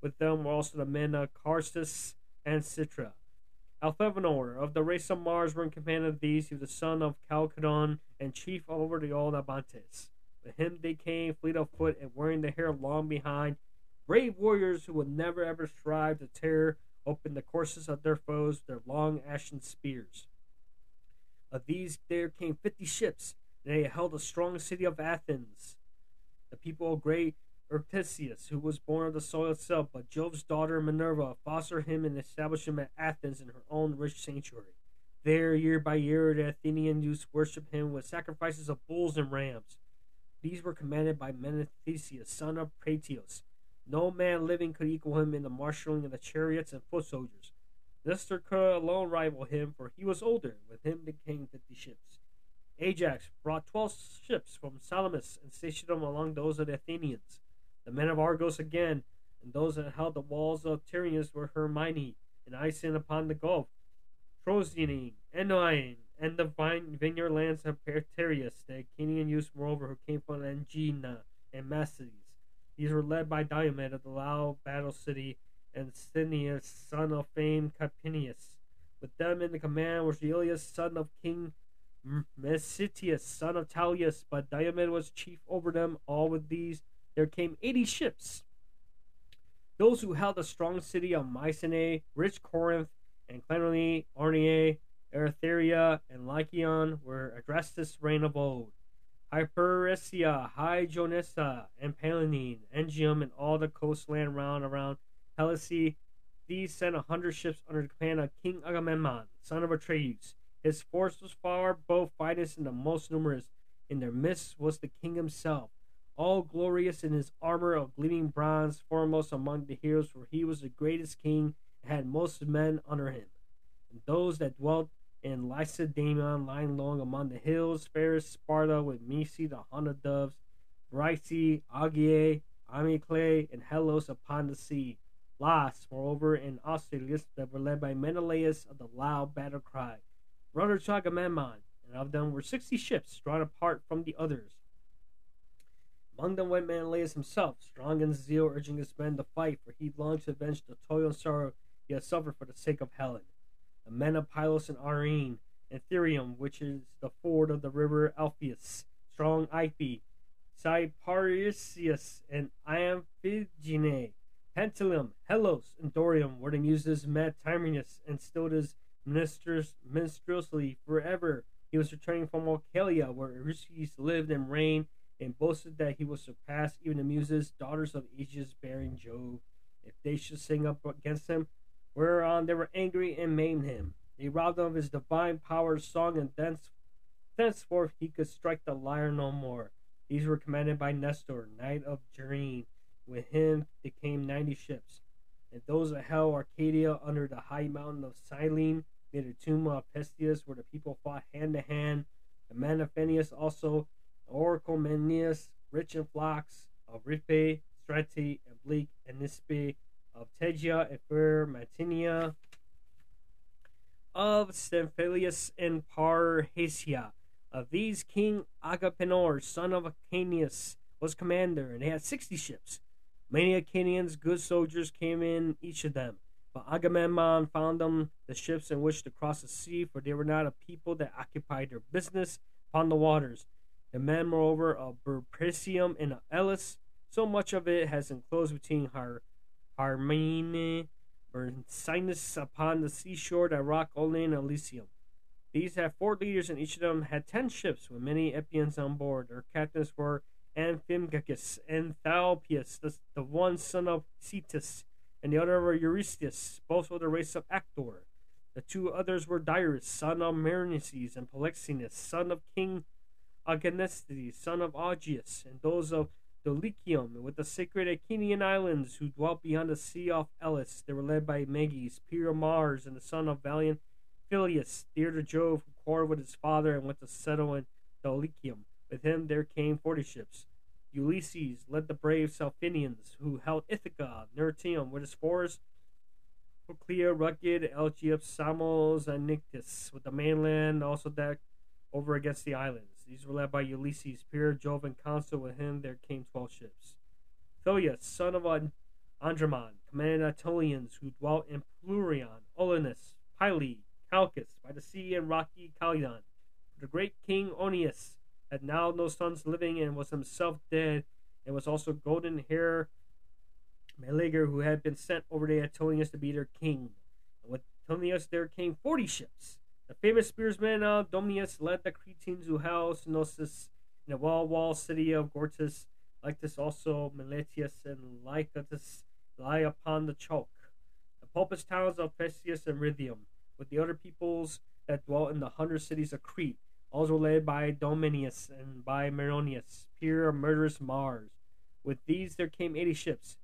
with them were also the men of Carstus and Citra. Alphevanor of the race of Mars were in command of these. He was the son of Chalcodon and chief over the old Abantes. With him they came, fleet of foot and wearing the hair long behind, brave warriors who would never ever strive to tear open the courses of their foes with their long ashen spears. Of these there came fifty ships, and they held a strong city of Athens. The people of great Ertesius, who was born of the soil itself, but Jove's daughter Minerva fostered him and established him at Athens in her own rich sanctuary. There, year by year, the Athenian youths worshipped him with sacrifices of bulls and rams. These were commanded by Menestheus, son of Pratios. No man living could equal him in the marshalling of the chariots and foot soldiers. Could alone rival him, for he was older. With him there came fifty ships. Ajax brought twelve ships from Salamis and stationed them along those of the Athenians. The men of Argos again, and those that held the walls of Tyrrhenus were Hermione, and Ison upon the Gulf, Trozianine, Enoine, and the vine vineyard lands of Perterius, the Acanian youths moreover who came from Angina and Massides. These were led by Diomed of the loud battle city and Sthenius, son of famed Capinius. With them in the command was Elias, son of King Mesitius, son of Talius, but Diomed was chief over them. All with these there came eighty ships. Those who held the strong city of Mycenae, rich Corinth, and Cleone, Orneae, Erytheria, and Lycaon were addressed this reign of old. Hyperesia, High Jonessa, and Palinine, Engium, and all the coastland round around Helice. These sent a hundred ships under the command of King Agamemnon, son of Atreus. His force was far both finest and the most numerous. In their midst was the king himself, all glorious in his armor of gleaming bronze, foremost among the heroes, for he was the greatest king and had most men under him. and those that dwelt in Lacedaemon lying long among the hills, Pharis, Sparta, with Mysi the hundred doves, Bryce, Augia, Amyclae, and Helos upon the sea. Las, moreover, and Austerlitz that were led by Menelaus of the loud battle cry, brother to Agamemnon, and of them were sixty ships drawn apart from the others. Among them went Menelaus himself, strong in zeal, urging his men to fight, for he longed to avenge the toil and sorrow he had suffered for the sake of Helen. The men of Pylos and Arene, and Therium, which is the ford of the river Alpheus, strong Iphi, Cyparisius, and Amphigene, Pentelium, Helos, and Dorium, where the muses met Tyrannus and stilled his ministers minstrelsy forever. He was returning from Oechalia, where Eurystheus lived and reigned, and boasted that he would surpass even the muses, daughters of Aegis bearing Jove, if they should sing up against him, whereon they were angry and maimed him. They robbed him of his divine power, song, and thence, thenceforth he could strike the lyre no more. These were commanded by Nestor, knight of Gerene. With him there came ninety ships. And those that held Arcadia under the high mountain of Cyllene, near the tomb of Pestius, where the people fought hand to hand. The men of Phineus also, Orchomenus, rich in flocks, of Riphae, Strati, and Bleak, and Nispe, of Tegea, and Fair Mantinea, of Stymphalius and Parrhasia. Of these, King Agapenor, son of Acanius, was commander, and they had sixty ships. Many Achaeans, good soldiers, came in each of them. But Agamemnon found them the ships in which to cross the sea, for they were not a people that occupied their business upon the waters. The men, moreover, of Burpresium and Elis, so much of it has enclosed between Har Harmene Sinus upon the seashore that rock only in Elysium. These had four leaders, and each of them had ten ships with many Epians on board. Their captains were Amphimachus and Thalpius, the, the one son of Cetus, and the other were Eurystheus, both of the race of Actor. The two others were Dyrus, son of Mernices, and Polyxenus, son of King Agonestes, son of Augeas, and those of Dulichium, with the sacred Achaean islands who dwelt beyond the sea off Elis. They were led by Meges, peer of Mars, and the son of valiant Phyleus, dear to Jove, who quarreled with his father and went to settle in Dulichium. With him there came forty ships. Ulysses led the brave Salphinians, who held Ithaca, Nertium, with its forests, Proclea, rugged, Elgium, Samos, and Nictus, with the mainland also that over against the islands. These were led by Ulysses, peer Jove, and consul. With him there came twelve ships. Phyleus, son of Andromon, commanded Aetolians who dwelt in Plurion, Olenus, Pyle, Calchas, by the sea and rocky Calydon. The great king Oeneus had now no sons living and was himself dead, and was also golden hair Meleager, who had been sent over to Aetolius to be their king. And with Aetolius there came forty ships. The famous spearsman uh, Domius led the Cretans who held Sinosis in the wall wall city of Gortys. Like this also Meletius and Lycatus lie upon the chalk. The pulpous towns of Pesius and Rhytium, with the other peoples that dwelt in the hundred cities of Crete, also led by Dominius and by Meronius, peer of murderous Mars. With these there came eighty ships.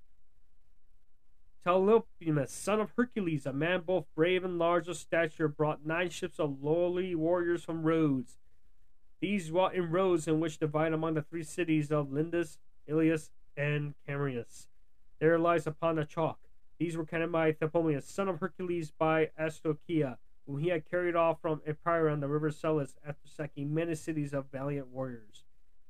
Telepoemus, son of Hercules, a man both brave and large of stature, brought nine ships of lowly warriors from Rhodes. These dwelt in Rhodes in which divide among the three cities of Lindus, Ilius, and Camrus. There lies upon the chalk. These were commanded by Thepomeus, son of Hercules, by Astochia, whom he had carried off from Epirus on the river Selus after sacking many cities of valiant warriors.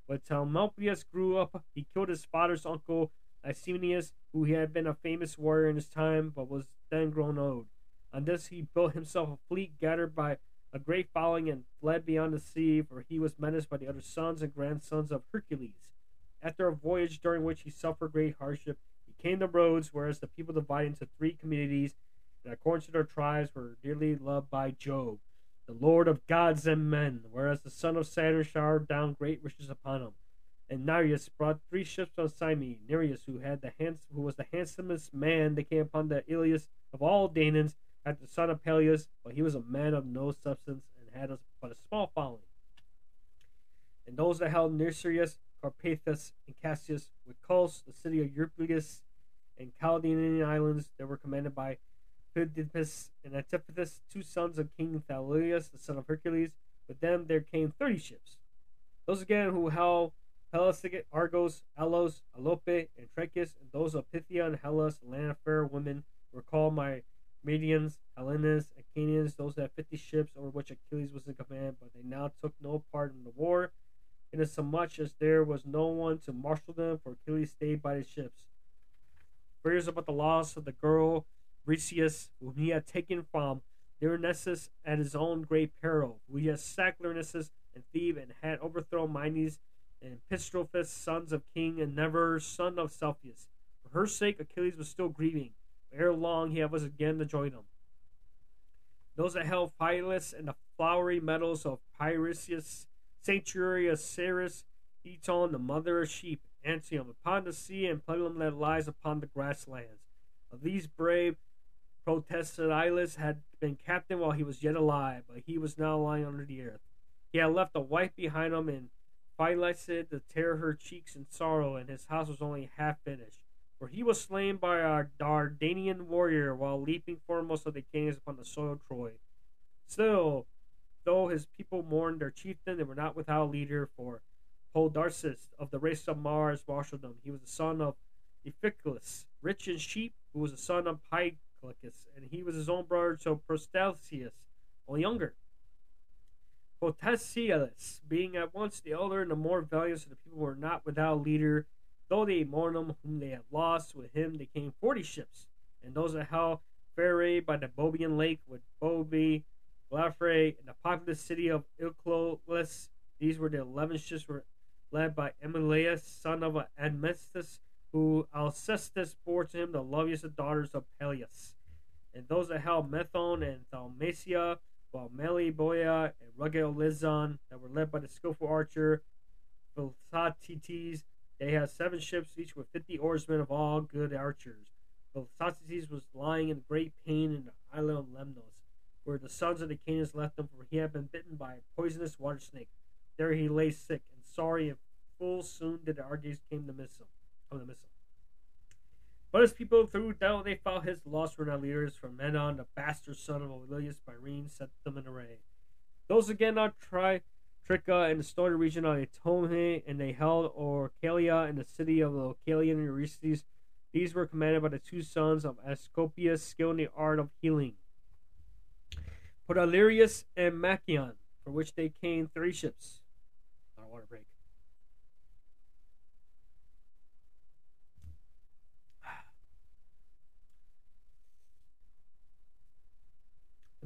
When Telepoemus grew up, he killed his father's uncle Icenius, who had been a famous warrior in his time, but was then grown old. On this he built himself a fleet gathered by a great following and fled beyond the sea, for he was menaced by the other sons and grandsons of Hercules. After a voyage during which he suffered great hardship, he came to Rhodes, whereas the people divided into three communities, and according to their tribes were dearly loved by Jove, the Lord of gods and men, whereas the son of Saturn showered down great riches upon him and Nereus brought three ships from Syme. Nereus, who had the hands, who was the handsomest man that came upon the Ilias of all Danaans, had the son of Peleus, but he was a man of no substance and had a, but a small following. And those that held Nisrius, Carpathus, and Cassius, with Cos, the city of Eurypylus, and Chaldean islands, that were commanded by Pidippus and Antipathus, two sons of King Thalius, the son of Hercules. With them there came thirty ships. Those again who held Pelasgic, Argos, Alos, Alope, and Trachis, and those of Pythia and Hellas, land of fair women, were called my Medians, Hellenes, Acanians, those that had fifty ships over which Achilles was in command, but they now took no part in the war, inasmuch as there was no one to marshal them, for Achilles stayed by the ships. Fears about the loss of the girl Briseis, whom he had taken from Lyrnessus at his own great peril, he had sacked Lyrnessus and Thebe and had overthrown Minos and Pistrophus, sons of King and Never, son of Cephalus. For her sake, Achilles was still grieving. Ere long, he was again to join them. Those that held Phyllus and the flowery meadows of Pyrrhus, sanctuary of Ceres, Eton, the mother of sheep, Antium, upon the sea, and Plegum that lies upon the grasslands. Of these brave Protesilaus had been captain while he was yet alive, but he was now lying under the earth. He had left a wife behind him, and Phylicid to tear her cheeks in sorrow, and his house was only half finished. For he was slain by a Dardanian warrior while leaping foremost of the kings upon the soil of Troy. Still, though his people mourned their chieftain, they were not without a leader, for Podarces of the race of Mars marshaled them. He was the son of Iphiclus, rich in sheep, who was the son of And he was his own brother to Prostelcius, only younger. Protesilaus, being at once the elder and the more valiant of the people, were not without a leader, though they mourned him whom they had lost. With him they came forty ships, and those that held Pherae by the Bobian lake with Bobi, Glafre, and the populous city of Ilclolis. These were the eleven ships were led by Emilius, son of Admetus, who Alcestis bore to him the loveliest daughters of Peleus. And those that held Methone and Dalmatia, while Meliboea and rugged Lizon, that were led by the skillful archer Philoctetes, they had seven ships, each with fifty oarsmen of all good archers. Philoctetes was lying in great pain in the island of Lemnos, where the sons of the Canaans left him, for he had been bitten by a poisonous water snake. There he lay sick and sorry, and full soon did the Argives came to miss him. Come the miss him. But his people threw down they found his lost not leaders from Menon, the bastard son of Aurelius Byrene, set them in array. Those again Tri Trica in the stormy region of Etome, and they held Orcalia in the city of the Localian Eurystees. These were commanded by the two sons of Asclepius, skilled in the art of healing. Podalirius and Machaon, for which they came three ships. Not a water break.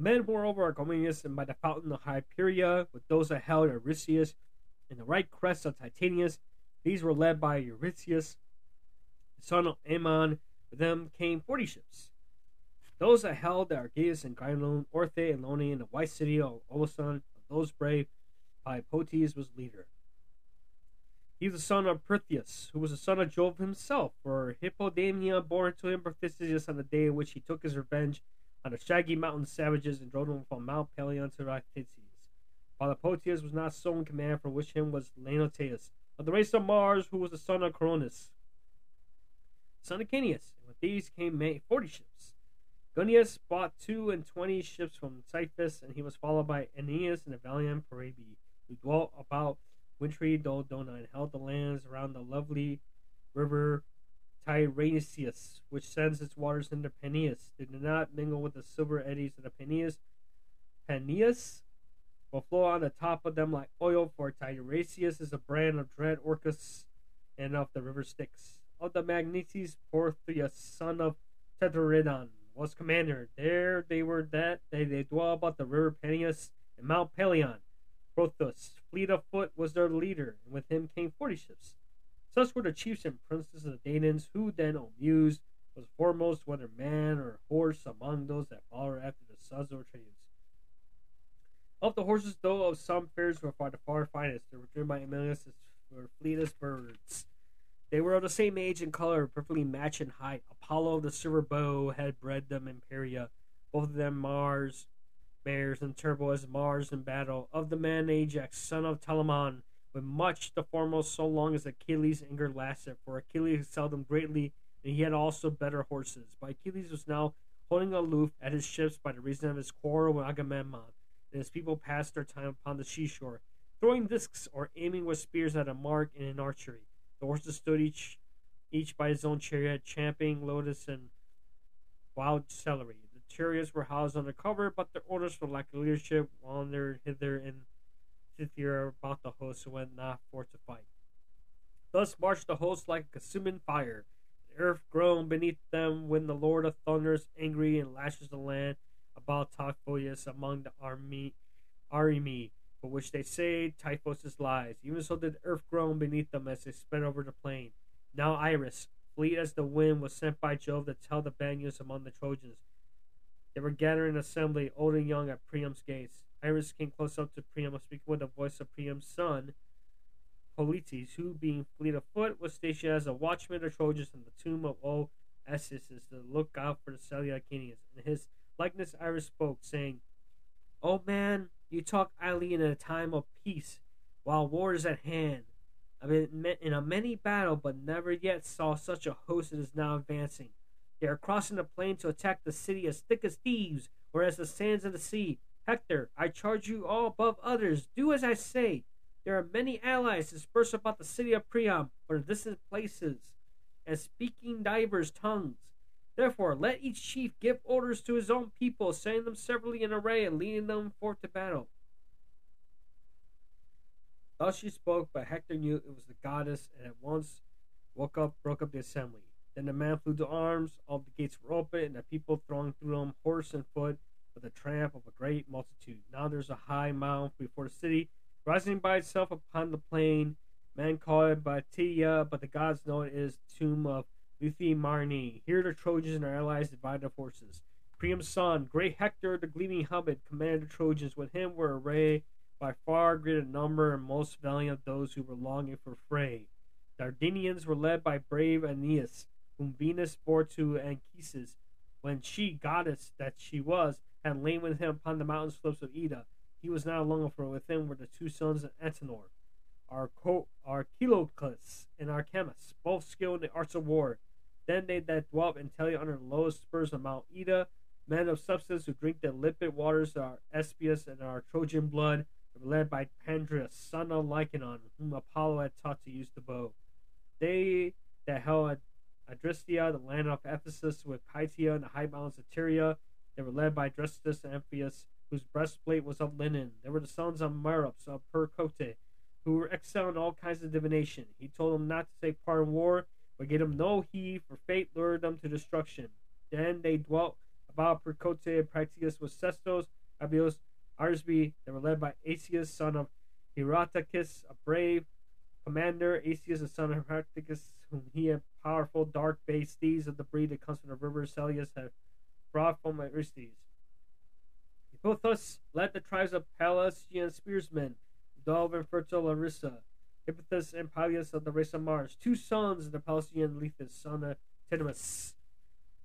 Men, moreover, are Argomenes and by the fountain of Hyperia, with those that held Eurystheus and the right crest of Titanius. These were led by Eurystheus, the son of Ammon. With them came forty ships. Those that held the Argeus and Gylon, Orthe and Loni, and the white city of Oloson, of those brave, Poetes was leader. He was the son of Pertheus, who was the son of Jove himself, for Hippodamia bore to him Pertheus on the day in which he took his revenge on the shaggy mountain savages and drove them from Mount Pelion to Rhaetices. Polypotius was not so in command, for which him was Leonoteus, of the race of Mars, who was the son of Cronus, son of Canius, and with these came forty ships. Guneus bought two and twenty ships from Cyphus, and he was followed by Aeneas and the valiant Parabi, who dwelt about wintry Dodona and held the lands around the lovely river Tyrrhenius, which sends its waters into Peneus. They do not mingle with the silver eddies of the Peneus. Peneus will flow on the top of them like oil, for Tiresias is a brand of dread Orcus and of the river Styx. Of the Magnetes, Portheus, son of Tetraridon, was commander. There they were that they, they dwell about the river Peneus and Mount Pelion. Prothus, fleet of foot, was their leader, and with him came forty ships. Such were the chiefs and princes of the Danaans, who then, O Muse, was foremost, whether man or horse, among those that followed after the sons of Atreus. Of the horses, though of some fairs were far the far finest, they were driven by Emilius were fleetest birds. They were of the same age and color, perfectly matched in height. Apollo the silver bow had bred them Imperia, both of them Mars, bears, and Turbo as Mars in battle. Of the man Ajax, son of Telamon, with much the foremost so long as Achilles' anger lasted, for Achilles excelled him greatly, and he had also better horses. But Achilles was now holding aloof at his ships by the reason of his quarrel with Agamemnon, and his people passed their time upon the seashore, throwing discs or aiming with spears at a mark in archery. The horses stood each each by his own chariot, champing lotus and wild celery. The chariots were housed under cover, but their orders for lack of leadership wandered hither and thither about the host who went not forth to fight. Thus marched the host like a consuming fire. The earth groaned beneath them when the Lord of thunders, angry and lashes the land about Typhus among the army, Arimi, for which they say Typhus lies. Even so did the earth groan beneath them as they sped over the plain. Now Iris, fleet as the wind, was sent by Jove to tell the bad news among the Trojans. They were gathering assembly, old and young, at Priam's gates. Iris came close up to Priam, speaking with the voice of Priam's son, Polites, who, being fleet of foot, was stationed as a watchman of Trojans in the tomb of old Essus to look out for the Selaukenians. In his likeness, Iris spoke, saying, O man, you talk idly in a time of peace, while war is at hand. I've been in a many battle, but never yet saw such a host as is now advancing. They are crossing the plain to attack the city as thick as thieves, or as the sands of the sea. Hector, I charge you all above others, do as I say. There are many allies dispersed about the city of Priam, for distant places, and speaking divers tongues. Therefore, let each chief give orders to his own people, setting them severally in array and leading them forth to battle. Thus she spoke, but Hector knew it was the goddess, and at once woke up, broke up the assembly. Then the man flew to arms, all the gates were open, and the people thronged through them, horse and foot, with the tramp of a great multitude. Now there's a high mound before the city, rising by itself upon the plain. Men call it Batia, but the gods know it is tomb of Luthi Marni. Here the Trojans and their allies divide their forces. Priam's son, great Hector, the gleaming helmet, commanded the Trojans. With him were arrayed by far greater number and most valiant of those who were longing for fray. Dardanians were led by brave Aeneas, whom Venus bore to Anchises, when she, goddess that she was, had lain with him upon the mountain slopes of Ida. He was now alone, for with him were the two sons of Antenor, Archilochus and Archemus, both skilled in the arts of war. Then they that dwelt in Telia under the lowest spurs of Mount Ida, men of substance who drink the limpid waters of our Espius and our Trojan blood, were led by Pandrius, son of Lycaon, whom Apollo had taught to use the bow. They that held Adristia, the land of Ephesus, with Pythia and the high mountains of Tyria, they were led by Drestus and Amphius, whose breastplate was of linen. They were the sons of Merops of Percote, who were excellent in all kinds of divination. He told them not to take part in war, but gave them no heed, for fate lured them to destruction. Then they dwelt about Percote and Praetus with Sestos, Abios, Arsby, they were led by Asius, son of Hierotachus, a brave commander. Asius, the son of Hierotachus, whom he had powerful, dark based steeds of the breed that comes from the river Celius had brought from Aristes. Hippothus led the tribes of Pelasgian spearsmen, Dove and fertile Larissa, Hippothus and Peleus of the race of Mars, two sons of the Pelasgian Lethus, son of Tidemus.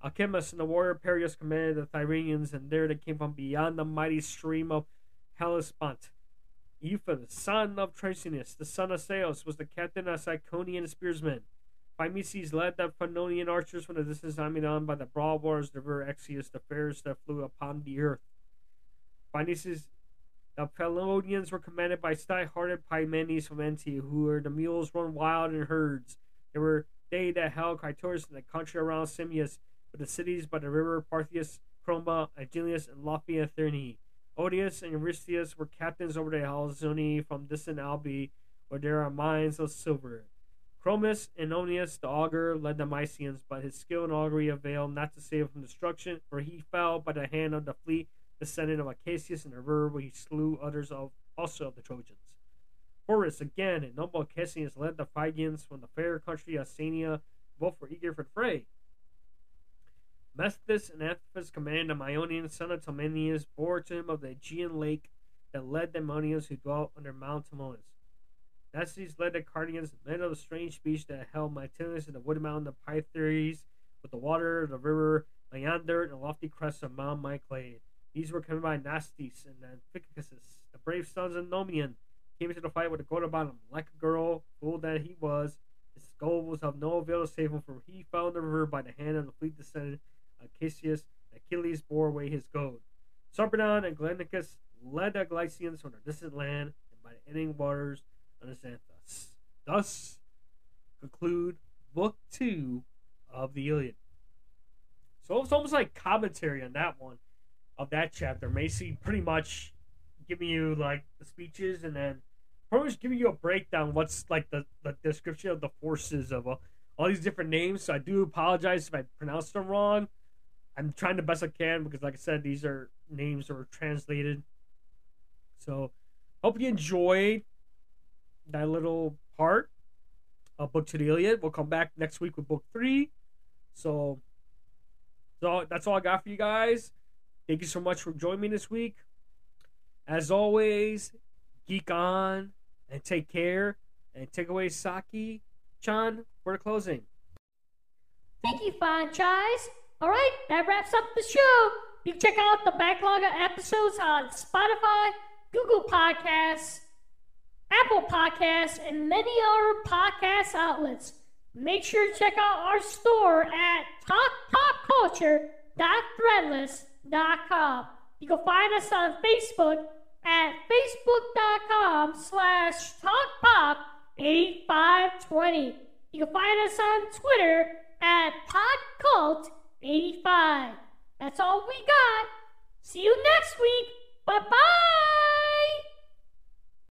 Alchemus and the warrior Perius commanded the Tyrrhenians, and there they came from beyond the mighty stream of Hellespont. Euphon, son of Tracinus, the son of Saos, was the captain of Ciconian spearsmen. Phimices led the Phanonian archers from the distance on by the broad the river Exius, the fairest that flew upon the earth. Phimices, the Phalonians were commanded by stout-hearted Pymenes from Antia, who were the mules run wild in herds. They were they that held Clitoris in the country around Simius, with the cities by the river Parthius, Chroma, Agilius, and Lofia Therni. Odius and Eurystheus were captains over the Alzoni from distant Albi, where there are mines of silver. Chromis and the augur, led the Mysians, but his skill in augury availed not to save him from destruction, for he fell by the hand of the fleet descendant of Acacius in the river, where he slew others of also of the Trojans. Horus again and noble Acacius led the Phrygians from the fair country of Sania, both were eager for the fray. Mesthus and Aphis command of Ionian son of Tomenius bore to him of the Aegean lake that led the Ammonians who dwelt under Mount Timonis. Nastes led the Cardians, men of the strange speech that held Mytilus in the wooded mountain of Pythares, with the water of the river Leander and the lofty crest of Mount Myclade. These were commanded by Nastes and Amphicus, the brave sons of Nomian, came into the fight with a gold about him, like a girl, fool that he was. His gold was of no avail to save him, for he fell in the river by the hand of the fleet descendant Acacius that Achilles bore away his gold. Sarpedon and Glenicus led the Glycians from their distant land and by the ending waters the Xanthus. Thus conclude Book Two of the Iliad. So it's almost like commentary on that one of that chapter. Macy pretty much giving you like the speeches and then pretty much giving you a breakdown what's like the, the description of the forces of uh, all these different names. So I do apologize if I pronounced them wrong. I'm trying the best I can because, like I said, these are names that were translated. So hope you enjoyed that little part of Book to the Iliad. We'll come back next week with Book Three. So, so that's all I got for you guys. Thank you so much for joining me this week. As always, geek on and take care. And take away Saki Chan for the closing. Thank you, Fonchize. All right, that wraps up the show. You can check out the backlog of episodes on Spotify, Google Podcasts, Apple Podcasts, and many other podcast outlets. Make sure to check out our store at talkpopculture.threadless.com. You can find us on Facebook at facebook.com slash talkpop8520. You can find us on Twitter at podcult85. That's all we got. See you next week. Bye bye.